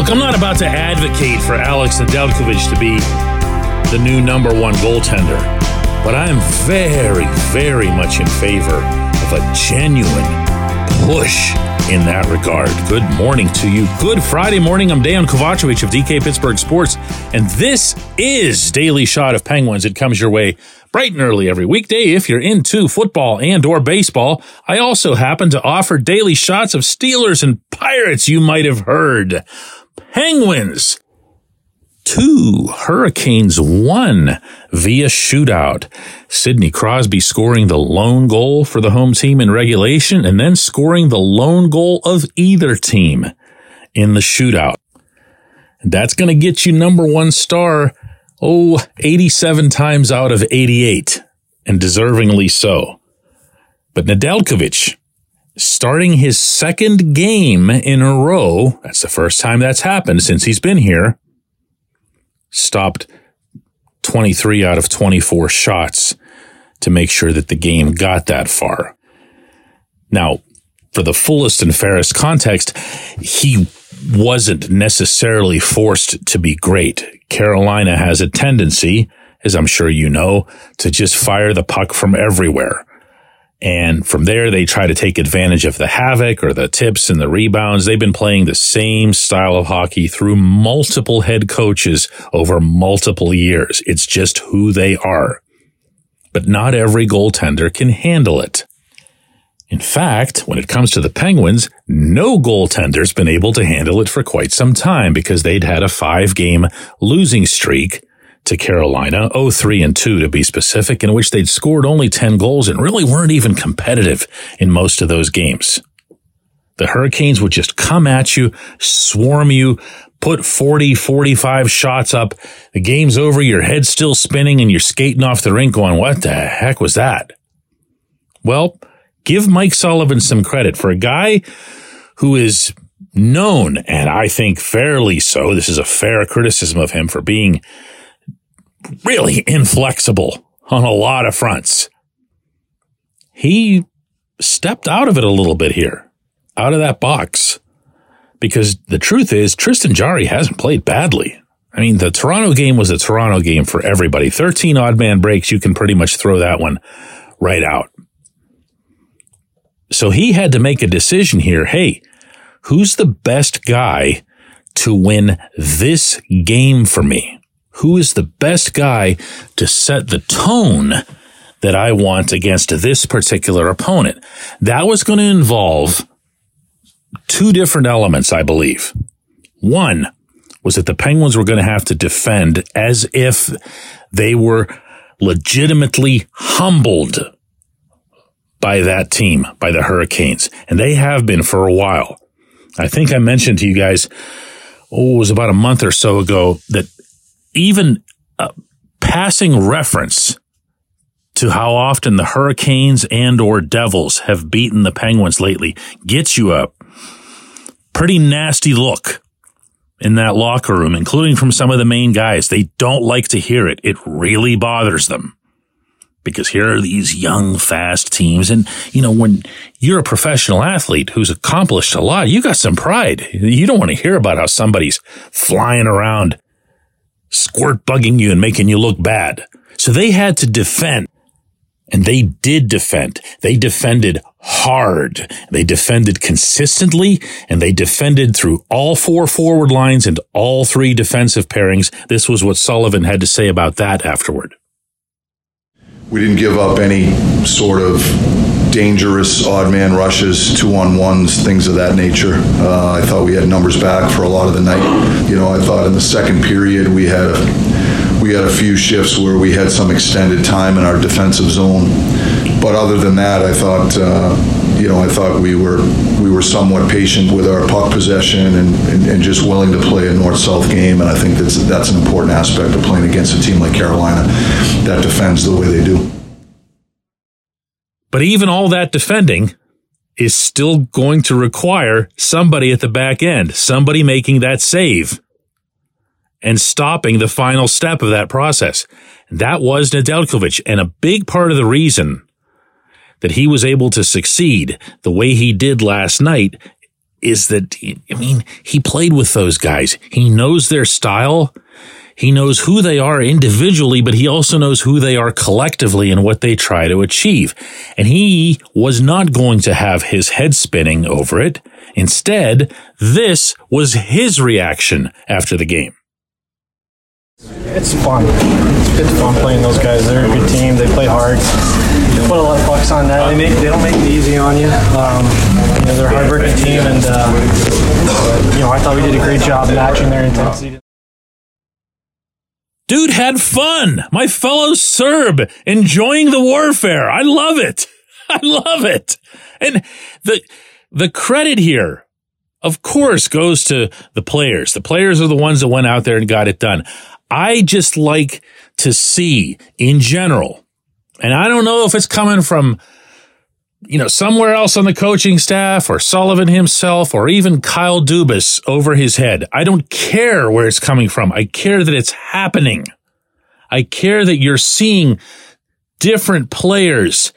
Look, I'm not about to advocate for Alex Nedeljkovic to be the new number one goaltender, but I am very, very much in favor of a genuine push in that regard. Good morning to you. Good Friday morning. I'm Dejan Kovacevic of DK Pittsburgh Sports, and this is Daily Shot of Penguins. It comes your way bright and early every weekday if you're into football and or baseball. I also happen to offer daily shots of Steelers and Pirates you might have heard. Penguins two, Hurricanes one via shootout. Sidney Crosby scoring the lone goal for the home team in regulation and then scoring the lone goal of either team in the shootout. That's going to get you number one star, oh, 87 times out of 88 and deservingly so. But Nedeljkovic, starting his second game in a row, that's the first time that's happened since he's been here, stopped 23 out of 24 shots to make sure that the game got that far. Now, for the fullest and fairest context, he wasn't necessarily forced to be great. Carolina has a tendency, as I'm sure you know, to just fire the puck from everywhere. And from there, they try to take advantage of the havoc or the tips and the rebounds. They've been playing the same style of hockey through multiple head coaches over multiple years. It's just who they are. But not every goaltender can handle it. In fact, when it comes to the Penguins, no goaltender's been able to handle it for quite some time because they'd had a five game losing streak to Carolina, 0-3 and 2 to be specific, in which they'd scored only 10 goals and really weren't even competitive in most of those games. The Hurricanes would just come at you, swarm you, put 40, 45 shots up. The game's over. Your head's still spinning and you're skating off the rink going, what the heck was that? Well, give Mike Sullivan some credit for a guy who is known, and I think fairly so. This is a fair criticism of him for being really inflexible on a lot of fronts. He stepped out of it a little bit here, out of that box, because the truth is Tristan Jarry hasn't played badly. I mean, the Toronto game was a Toronto game for everybody. 13 odd man breaks, you can pretty much throw that one right out. So he had to make a decision here. Hey, who's the best guy to win this game for me? Who is the best guy to set the tone that I want against this particular opponent. That was going to involve two different elements, I believe. One was that the Penguins were going to have to defend as if they were legitimately humbled by that team, by the Hurricanes. And they have been for a while. I think I mentioned to you guys, oh, it was about a month or so ago that even a passing reference to how often the Hurricanes and or Devils have beaten the Penguins lately gets you a pretty nasty look in that locker room, including from some of the main guys. They don't like to hear it. It really bothers them because here are these young, fast teams. And, you know, when you're a professional athlete who's accomplished a lot, you got some pride. You don't want to hear about how somebody's flying around squirt bugging you and making you look bad. So they had to defend. And they did defend. They defended hard. They defended consistently and they defended through all four forward lines and all three defensive pairings. This was what Sullivan had to say about that afterward. We didn't give up any sort of dangerous odd man rushes, two on ones, things of that nature. Uh, I thought we had numbers back for a lot of the night. You know, I thought in the second period we had a, we had a few shifts where we had some extended time in our defensive zone. But other than that, I thought. Uh, you know, I thought we were we were somewhat patient with our puck possession and, and, and just willing to play a north-south game. And I think that's that's an important aspect of playing against a team like Carolina that defends the way they do. But even all that defending is still going to require somebody at the back end, somebody making that save and stopping the final step of that process. That was Nedeljkovic. And a big part of the reason that he was able to succeed the way he did last night is that, I mean, he played with those guys. He knows their style. He knows who they are individually, but he also knows who they are collectively and what they try to achieve. And he was not going to have his head spinning over it. Instead, this was his reaction after the game. It's fun. It's, it's fun playing those guys. They're a good team. They play hard. They put a lot of bucks on that. They make they don't make it easy on you. Um, you know, they're a hardworking team, and uh, you know I thought we did a great job matching their intensity. Dude had fun. My fellow Serb enjoying the warfare. I love it. I love it. And the the credit here of course, goes to the players. The players are the ones that went out there and got it done. I just like to see in general, and I don't know if it's coming from, you know, somewhere else on the coaching staff or Sullivan himself or even Kyle Dubas over his head. I don't care where it's coming from. I care that it's happening. I care that you're seeing different players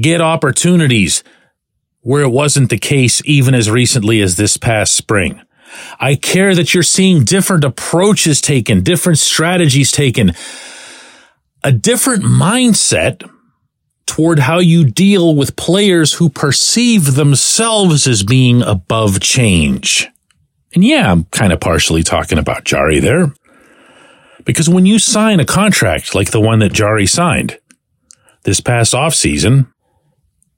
get opportunities where it wasn't the case even as recently as this past spring. I care that you're seeing different approaches taken, different strategies taken, a different mindset toward how you deal with players who perceive themselves as being above change. And yeah, I'm kind of partially talking about Jarry there. Because when you sign a contract like the one that Jarry signed this past offseason,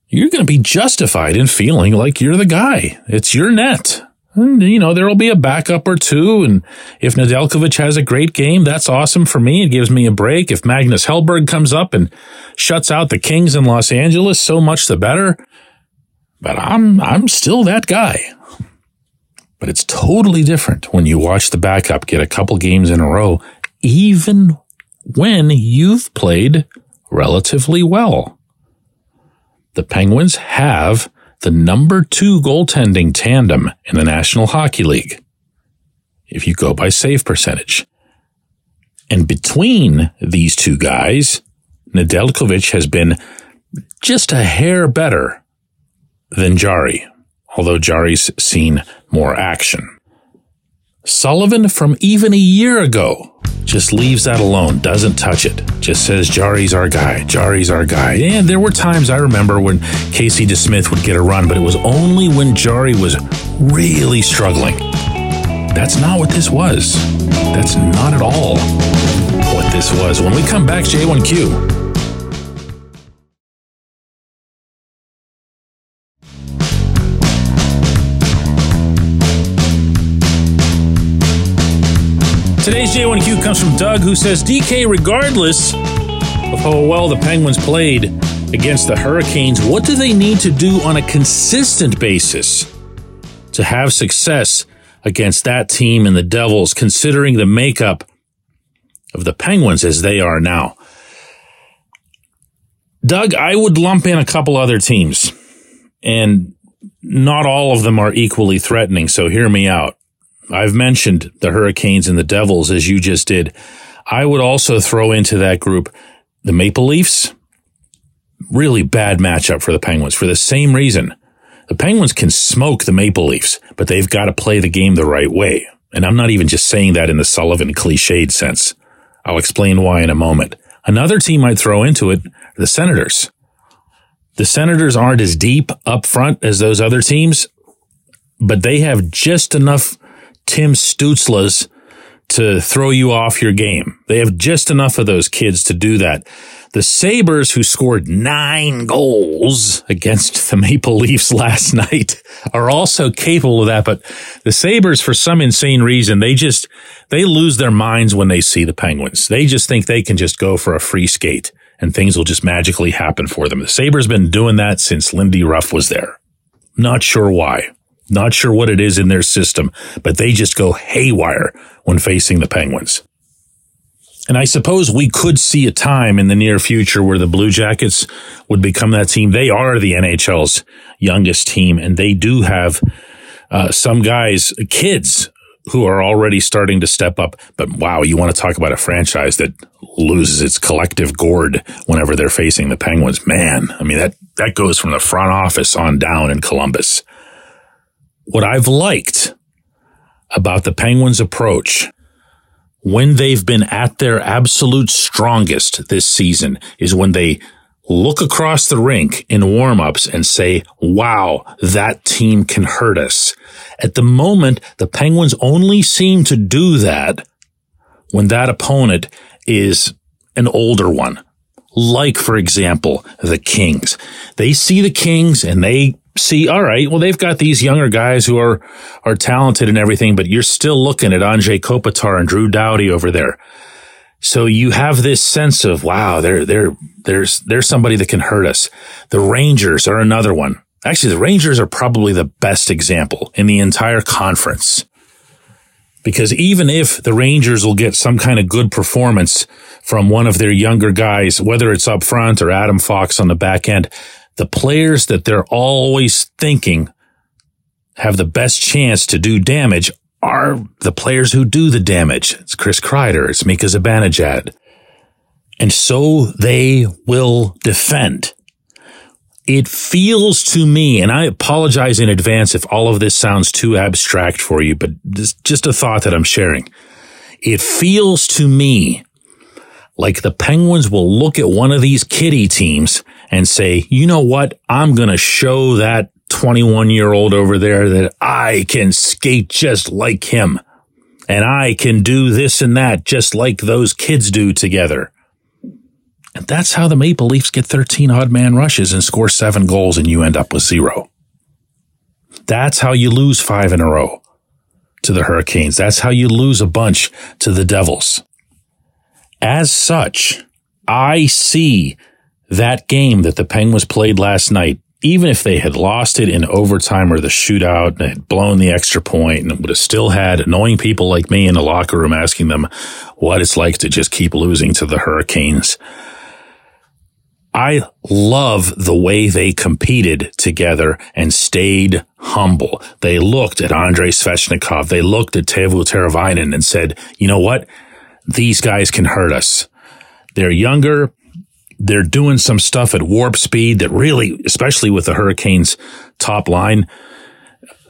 you're going to be justified in feeling like you're the guy. It's your net. And, you know, there will be a backup or two. And if Nedeljkovic has a great game, that's awesome for me. It gives me a break. If Magnus Hellberg comes up and shuts out the Kings in Los Angeles, so much the better. But I'm, I'm still that guy. But it's totally different when you watch the backup get a couple games in a row, even when you've played relatively well. The Penguins have the number two goaltending tandem in the National Hockey League, if you go by save percentage. And between these two guys, Nedeljkovic has been just a hair better than Jarry, although Jarry's seen more action. Sullivan from even a year ago just leaves that alone, doesn't touch it. Just says Jarry's our guy, Jarry's our guy. And there were times I remember when Casey DeSmith would get a run, but it was only when Jarry was really struggling. That's not what this was. That's not at all what this was. When we come back, J1Q. Today's J1Q comes from Doug, who says DK, regardless of how well the Penguins played against the Hurricanes, what do they need to do on a consistent basis to have success against that team and the Devils, considering the makeup of the Penguins as they are now? Doug, I would lump in a couple other teams, and not all of them are equally threatening, so hear me out. I've mentioned the Hurricanes and the Devils as you just did. I would also throw into that group the Maple Leafs. Really bad matchup for the Penguins for the same reason. The Penguins can smoke the Maple Leafs, but they've got to play the game the right way. And I'm not even just saying that in the Sullivan cliched sense. I'll explain why in a moment. Another team I'd throw into it, the Senators. The Senators aren't as deep up front as those other teams, but they have just enough Tim Stützles to throw you off your game. They have just enough of those kids to do that. The Sabres, who scored nine goals against the Maple Leafs last night, are also capable of that. But the Sabres, for some insane reason, they just, they lose their minds when they see the Penguins. They just think they can just go for a free skate and things will just magically happen for them. The Sabres been doing that since Lindy Ruff was there. Not sure why. Not sure what it is in their system, but they just go haywire when facing the Penguins. And I suppose we could see a time in the near future where the Blue Jackets would become that team. They are the NHL's youngest team, and they do have uh, some guys, kids, who are already starting to step up. But wow, you want to talk about a franchise that loses its collective gourd whenever they're facing the Penguins. Man, I mean, that, that goes from the front office on down in Columbus. What I've liked about the Penguins' approach when they've been at their absolute strongest this season is when they look across the rink in warmups and say, wow, that team can hurt us. At the moment, the Penguins only seem to do that when that opponent is an older one. Like, for example, the Kings. They see the Kings and they see, all right, well, they've got these younger guys who are, are talented and everything, but you're still looking at Anze Kopitar and Drew Doughty over there. So you have this sense of, wow, there, there, there's, there's somebody that can hurt us. The Rangers are another one. Actually, the Rangers are probably the best example in the entire conference. Because even if the Rangers will get some kind of good performance from one of their younger guys, whether it's up front or Adam Fox on the back end, the players that they're always thinking have the best chance to do damage are the players who do the damage. It's Chris Kreider. It's Mika Zibanejad. And so they will defend. It feels to me, and I apologize in advance if all of this sounds too abstract for you, but just a thought that I'm sharing. It feels to me like the Penguins will look at one of these kitty teams and say, you know what? I'm going to show that 21 year old over there that I can skate just like him. And I can do this and that just like those kids do together. And that's how the Maple Leafs get 13 odd man rushes and score seven goals and you end up with zero. That's how you lose five in a row to the Hurricanes. That's how you lose a bunch to the Devils. As such, I see that game that the Penguins played last night, even if they had lost it in overtime or the shootout and had blown the extra point and would have still had annoying people like me in the locker room asking them what it's like to just keep losing to the Hurricanes. I love the way they competed together and stayed humble. They looked at Andrei Svechnikov. They looked at Teuvo Teravainen and said, you know what? These guys can hurt us. They're younger they're doing some stuff at warp speed that really, especially with the Hurricanes top line,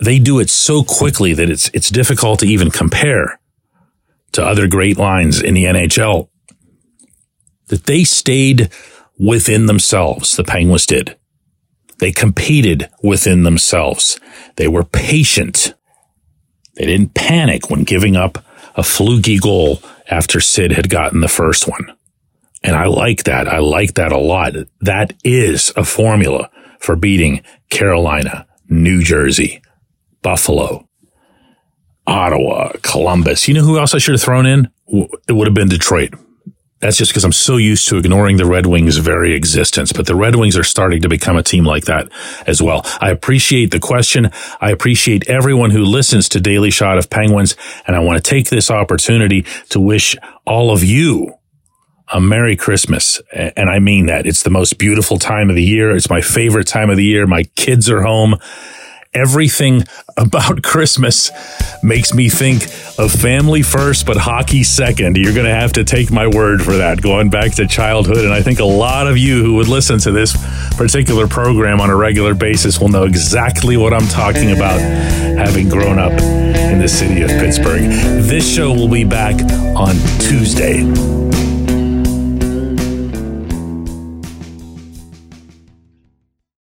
they do it so quickly that it's, it's difficult to even compare to other great lines in the NHL that they stayed within themselves. The Penguins did. They competed within themselves. They were patient. They didn't panic when giving up a fluky goal after Sid had gotten the first one. And I like that. I like that a lot. That is a formula for beating Carolina, New Jersey, Buffalo, Ottawa, Columbus. You know who else I should have thrown in? It would have been Detroit. That's just because I'm so used to ignoring the Red Wings' very existence. But the Red Wings are starting to become a team like that as well. I appreciate the question. I appreciate everyone who listens to Daily Shot of Penguins. And I want to take this opportunity to wish all of you a Merry Christmas. And I mean that. It's the most beautiful time of the year. It's my favorite time of the year. My kids are home. Everything about Christmas makes me think of family first, but hockey second. You're going to have to take my word for that, going back to childhood. And I think a lot of you who would listen to this particular program on a regular basis will know exactly what I'm talking about, having grown up in the city of Pittsburgh. This show will be back on Tuesday.